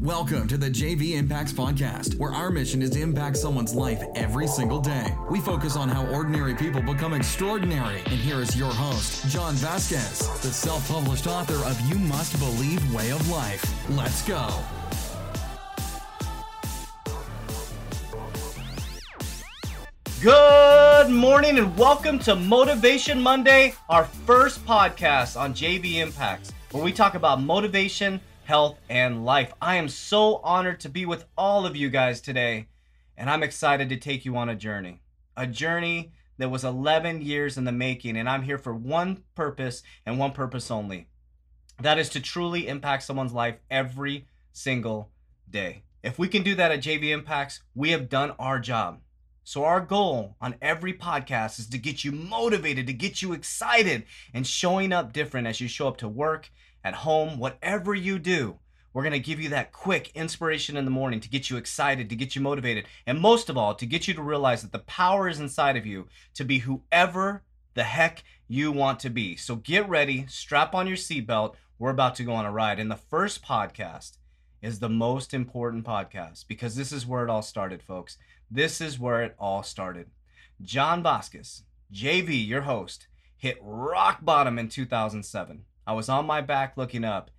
Welcome to the JV Impacts Podcast, where our mission is to impact someone's life every single day. We focus on how ordinary people become extraordinary. And here is your host, John Vasquez, the self published author of You Must Believe Way of Life. Let's go. Good morning and welcome to Motivation Monday, our first podcast on JV Impacts, where we talk about motivation health, and life. I am so honored to be with all of you guys today, and I'm excited to take you on a journey. A journey that was 11 years in the making, and I'm here for one purpose and one purpose only. That is to truly impact someone's life every single day. If we can do that at JV Impacts, we have done our job. So, our goal on every podcast is to get you motivated, to get you excited, and showing up different as you show up to work at home, whatever you do, we're going to give you that quick inspiration in the morning to get you excited, to get you motivated, and most of all, to get you to realize that the power is inside of you to be whoever the heck you want to be. So get ready, strap on your seatbelt. We're about to go on a ride. And the first podcast is the most important podcast because this is where it all started, folks. This is where it all started. John Vasquez, JV, your host, hit rock bottom in 2007. I was on my back looking up,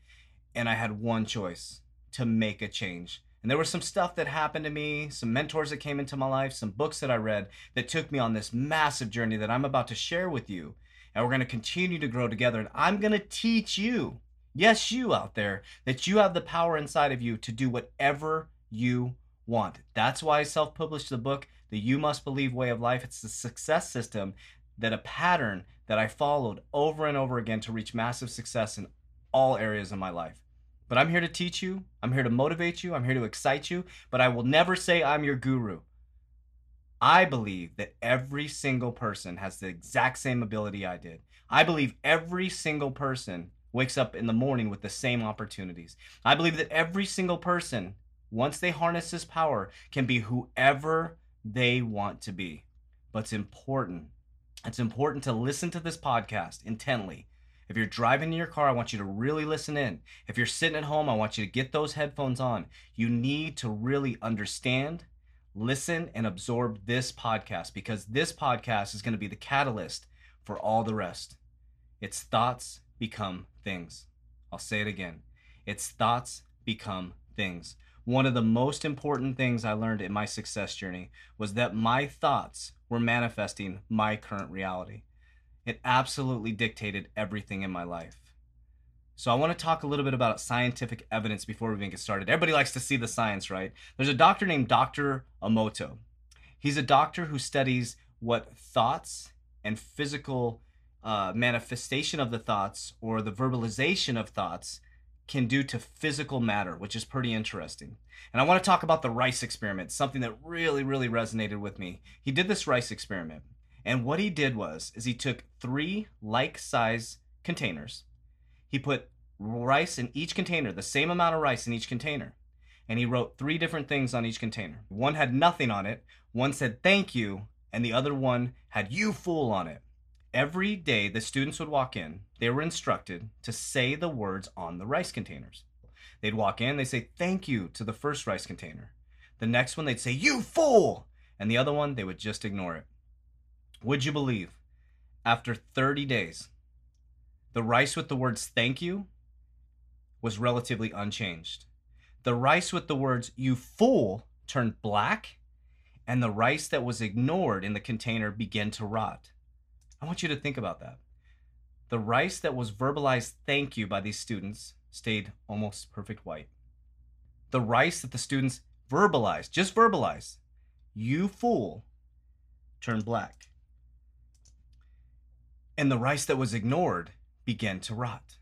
and I had one choice to make a change. And there was some stuff that happened to me, some mentors that came into my life, some books that I read that took me on this massive journey that I'm about to share with you. And we're going to continue to grow together. And I'm going to teach you, yes, you out there, that you have the power inside of you to do whatever you want. That's why I self published the book, The You Must Believe Way of Life. It's the success system that a pattern that I followed over and over again to reach massive success in all areas of my life. But I'm here to teach you, I'm here to motivate you, I'm here to excite you, but I will never say I'm your guru. I believe that every single person has the exact same ability I did. I believe every single person wakes up in the morning with the same opportunities. I believe that every single person, once they harness this power, can be whoever they want to be. But it's important it's important to listen to this podcast intently. If you're driving in your car, I want you to really listen in. If you're sitting at home, I want you to get those headphones on. You need to really understand, listen, and absorb this podcast because this podcast is going to be the catalyst for all the rest. Its thoughts become things. I'll say it again. Its thoughts become things. One of the most important things I learned in my success journey was that my thoughts were manifesting my current reality. It absolutely dictated everything in my life. So I want to talk a little bit about scientific evidence before we even get started. Everybody likes to see the science, right? There's a doctor named Dr. Emoto. He's a doctor who studies what thoughts and physical uh, manifestation of the thoughts or the verbalization of thoughts can do to physical matter, which is pretty interesting. And I want to talk about the rice experiment, something that really, really resonated with me. He did this rice experiment, and what he did was is he took three like-size containers. He put rice in each container, the same amount of rice in each container. And he wrote three different things on each container. One had nothing on it, one said thank you, and the other one had you fool on it. Every day the students would walk in, they were instructed to say the words on the rice containers. They'd walk in, they'd say thank you to the first rice container. The next one, they'd say, You fool! And the other one, they would just ignore it. Would you believe? After 30 days, the rice with the words thank you was relatively unchanged. The rice with the words you fool turned black, and the rice that was ignored in the container began to rot. I want you to think about that. The rice that was verbalized thank you by these students stayed almost perfect white. The rice that the students verbalized, just verbalized, you fool, turned black. And the rice that was ignored began to rot.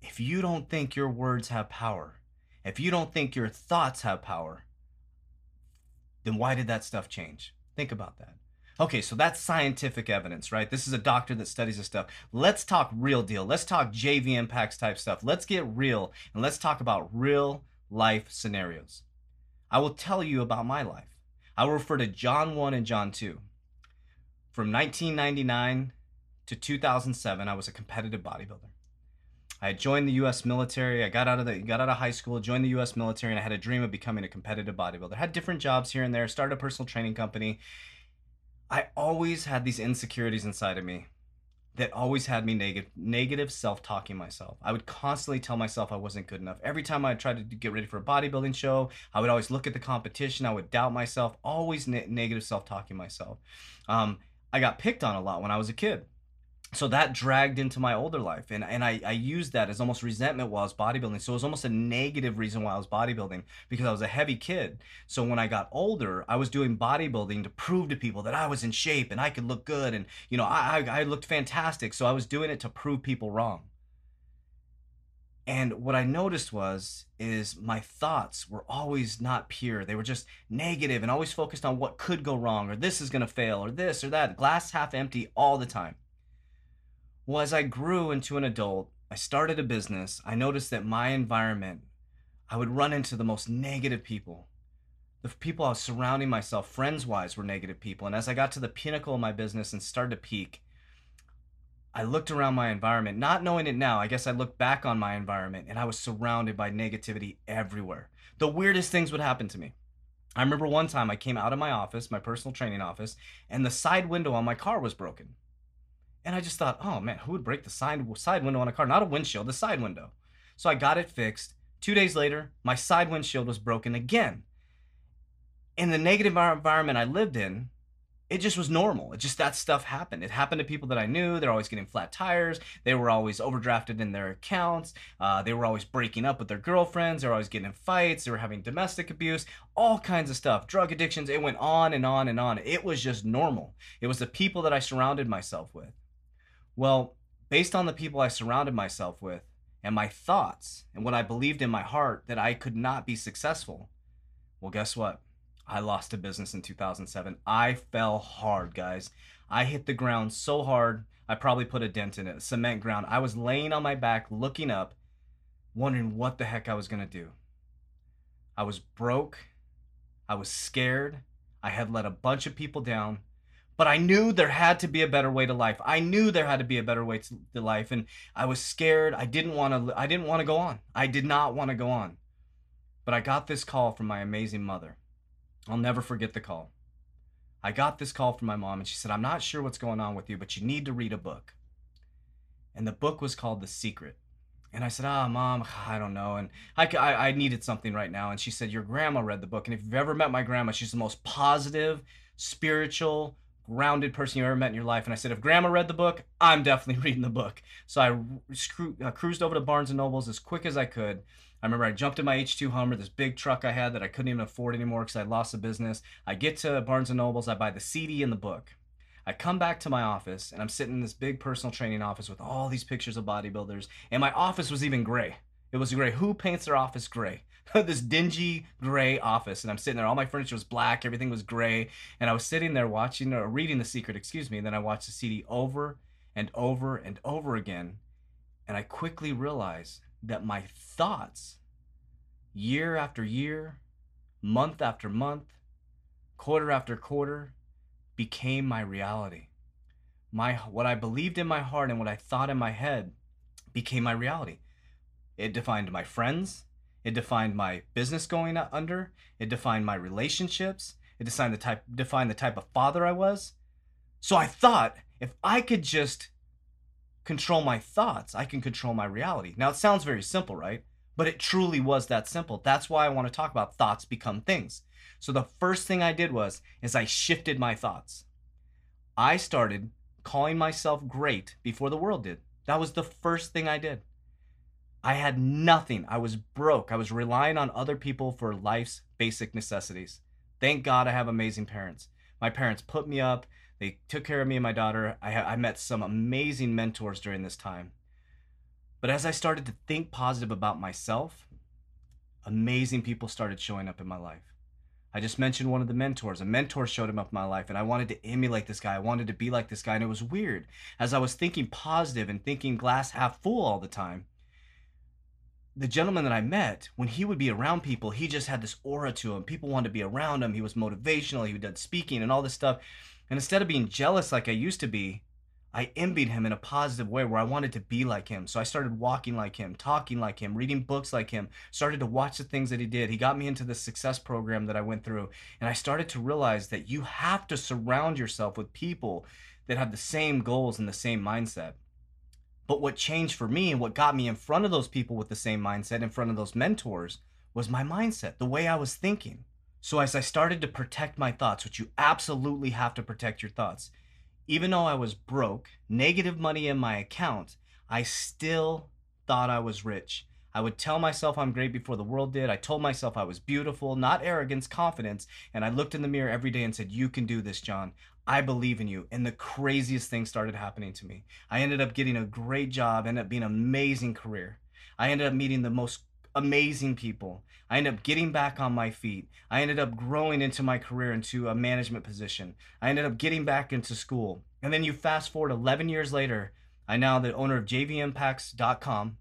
If you don't think your words have power, if you don't think your thoughts have power, then why did that stuff change? Think about that. Okay, so that's scientific evidence, right? This is a doctor that studies this stuff. Let's talk real deal. Let's talk JV impacts type stuff. Let's get real and let's talk about real life scenarios. I will tell you about my life. I will refer to John 1 and John 2. From 1999 to 2007, I was a competitive bodybuilder. I joined the U.S. military. I got out of the got out of high school, joined the U.S. military, and I had a dream of becoming a competitive bodybuilder. Had different jobs here and there. Started a personal training company. I always had these insecurities inside of me that always had me negative negative self-talking myself. I would constantly tell myself I wasn't good enough. Every time I tried to get ready for a bodybuilding show, I would always look at the competition. I would doubt myself. Always ne- negative self-talking myself. Um, I got picked on a lot when I was a kid so that dragged into my older life and, and I, I used that as almost resentment while I was bodybuilding. So it was almost a negative reason why i was bodybuilding because i was a heavy kid. So when i got older i was doing bodybuilding to prove to people that i was in shape and i could look good and you know i, I, I looked fantastic. So i was doing it to prove people wrong. And what i noticed was is my thoughts were always not pure. They were just negative and always focused on what could go wrong or this is going to fail or this or that. Glass half empty all the time well, as I grew into an adult, I started a business. I noticed that my environment, I would run into the most negative people. The people I was surrounding myself, friends wise, were negative people. And as I got to the pinnacle of my business and started to peak, I looked around my environment, not knowing it now. I guess I looked back on my environment and I was surrounded by negativity everywhere. The weirdest things would happen to me. I remember one time I came out of my office, my personal training office, and the side window on my car was broken. And I just thought, oh man, who would break the side, side window on a car? Not a windshield, the side window. So I got it fixed. Two days later, my side windshield was broken again. In the negative environment I lived in, it just was normal. It just that stuff happened. It happened to people that I knew. They're always getting flat tires. They were always overdrafted in their accounts. Uh, they were always breaking up with their girlfriends. They were always getting in fights. They were having domestic abuse, all kinds of stuff, drug addictions. It went on and on and on. It was just normal. It was the people that I surrounded myself with. Well, based on the people I surrounded myself with and my thoughts and what I believed in my heart that I could not be successful, well, guess what? I lost a business in 2007. I fell hard, guys. I hit the ground so hard, I probably put a dent in it, cement ground. I was laying on my back, looking up, wondering what the heck I was going to do. I was broke. I was scared. I had let a bunch of people down but I knew there had to be a better way to life. I knew there had to be a better way to, to life, and I was scared. I didn't want to. I didn't want to go on. I did not want to go on. But I got this call from my amazing mother. I'll never forget the call. I got this call from my mom, and she said, "I'm not sure what's going on with you, but you need to read a book." And the book was called The Secret. And I said, "Ah, oh, mom, I don't know." And I, I, I needed something right now. And she said, "Your grandma read the book, and if you've ever met my grandma, she's the most positive, spiritual." Grounded person you ever met in your life. And I said, if grandma read the book, I'm definitely reading the book. So I uh, cruised over to Barnes and Nobles as quick as I could. I remember I jumped in my H2 Hummer, this big truck I had that I couldn't even afford anymore because I lost the business. I get to Barnes and Nobles, I buy the CD and the book. I come back to my office and I'm sitting in this big personal training office with all these pictures of bodybuilders. And my office was even gray. It was gray. Who paints their office gray? this dingy gray office and i'm sitting there all my furniture was black everything was gray and i was sitting there watching or reading the secret excuse me and then i watched the cd over and over and over again and i quickly realized that my thoughts year after year month after month quarter after quarter became my reality. My what i believed in my heart and what i thought in my head became my reality. It defined my friends it defined my business going under. It defined my relationships. It defined the type defined the type of father I was. So I thought if I could just control my thoughts, I can control my reality. Now it sounds very simple, right? But it truly was that simple. That's why I want to talk about thoughts become things. So the first thing I did was is I shifted my thoughts. I started calling myself great before the world did. That was the first thing I did. I had nothing. I was broke. I was relying on other people for life's basic necessities. Thank God I have amazing parents. My parents put me up. They took care of me and my daughter. I, ha- I met some amazing mentors during this time. But as I started to think positive about myself, amazing people started showing up in my life. I just mentioned one of the mentors. A mentor showed him up in my life, and I wanted to emulate this guy. I wanted to be like this guy, and it was weird. As I was thinking positive and thinking glass half full all the time, the gentleman that I met, when he would be around people, he just had this aura to him. People wanted to be around him. He was motivational. He did speaking and all this stuff. And instead of being jealous like I used to be, I envied him in a positive way where I wanted to be like him. So I started walking like him, talking like him, reading books like him, started to watch the things that he did. He got me into the success program that I went through. And I started to realize that you have to surround yourself with people that have the same goals and the same mindset. But what changed for me and what got me in front of those people with the same mindset, in front of those mentors, was my mindset, the way I was thinking. So as I started to protect my thoughts, which you absolutely have to protect your thoughts, even though I was broke, negative money in my account, I still thought I was rich. I would tell myself I'm great before the world did. I told myself I was beautiful, not arrogance, confidence. And I looked in the mirror every day and said, You can do this, John. I believe in you. And the craziest things started happening to me. I ended up getting a great job, ended up being an amazing career. I ended up meeting the most amazing people. I ended up getting back on my feet. I ended up growing into my career into a management position. I ended up getting back into school. And then you fast forward 11 years later, I'm now the owner of jvimpacts.com.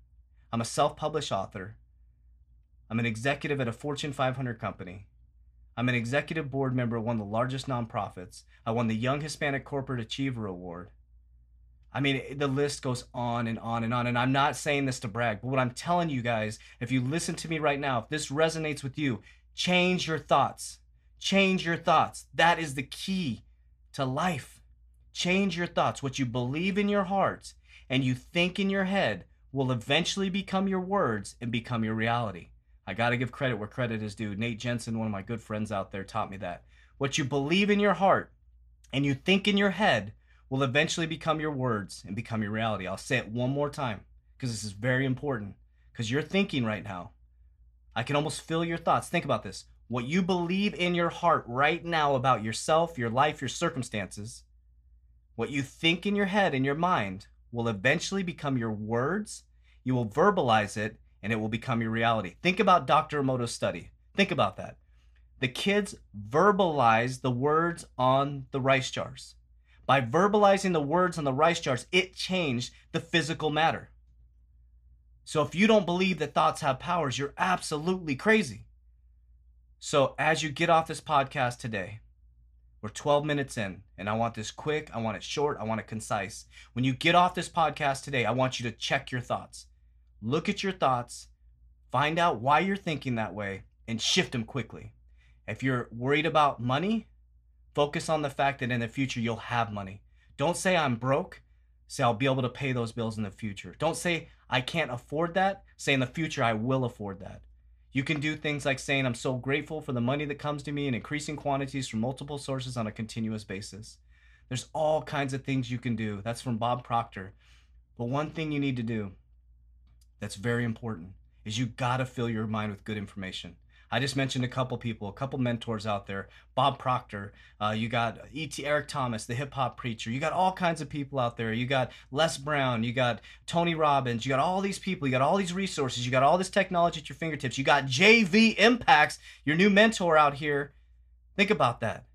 I'm a self published author. I'm an executive at a Fortune 500 company. I'm an executive board member of one of the largest nonprofits. I won the Young Hispanic Corporate Achiever Award. I mean, the list goes on and on and on. And I'm not saying this to brag, but what I'm telling you guys, if you listen to me right now, if this resonates with you, change your thoughts. Change your thoughts. That is the key to life. Change your thoughts. What you believe in your heart and you think in your head will eventually become your words and become your reality. I got to give credit where credit is due. Nate Jensen, one of my good friends out there, taught me that. What you believe in your heart and you think in your head will eventually become your words and become your reality. I'll say it one more time because this is very important. Because you're thinking right now. I can almost feel your thoughts. Think about this. What you believe in your heart right now about yourself, your life, your circumstances, what you think in your head, in your mind, will eventually become your words. You will verbalize it and it will become your reality. Think about Dr. Emoto's study. Think about that. The kids verbalize the words on the rice jars. By verbalizing the words on the rice jars, it changed the physical matter. So if you don't believe that thoughts have powers, you're absolutely crazy. So as you get off this podcast today, we're 12 minutes in, and I want this quick, I want it short, I want it concise. When you get off this podcast today, I want you to check your thoughts. Look at your thoughts, find out why you're thinking that way, and shift them quickly. If you're worried about money, Focus on the fact that in the future you'll have money. Don't say I'm broke. Say I'll be able to pay those bills in the future. Don't say I can't afford that. Say in the future I will afford that. You can do things like saying I'm so grateful for the money that comes to me in increasing quantities from multiple sources on a continuous basis. There's all kinds of things you can do. That's from Bob Proctor. But one thing you need to do that's very important is you got to fill your mind with good information. I just mentioned a couple people, a couple mentors out there. Bob Proctor, uh, you got E.T. Eric Thomas, the hip hop preacher. You got all kinds of people out there. You got Les Brown, you got Tony Robbins, you got all these people, you got all these resources, you got all this technology at your fingertips. You got JV Impacts, your new mentor out here. Think about that.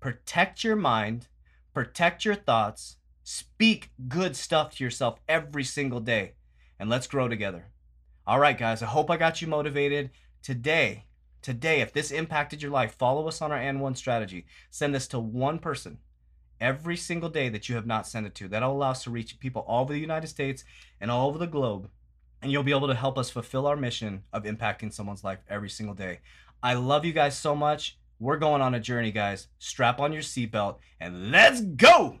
Protect your mind, protect your thoughts, speak good stuff to yourself every single day, and let's grow together. All right, guys, I hope I got you motivated. Today, Today, if this impacted your life, follow us on our and one strategy. Send this to one person every single day that you have not sent it to. That'll allow us to reach people all over the United States and all over the globe. And you'll be able to help us fulfill our mission of impacting someone's life every single day. I love you guys so much. We're going on a journey, guys. Strap on your seatbelt and let's go!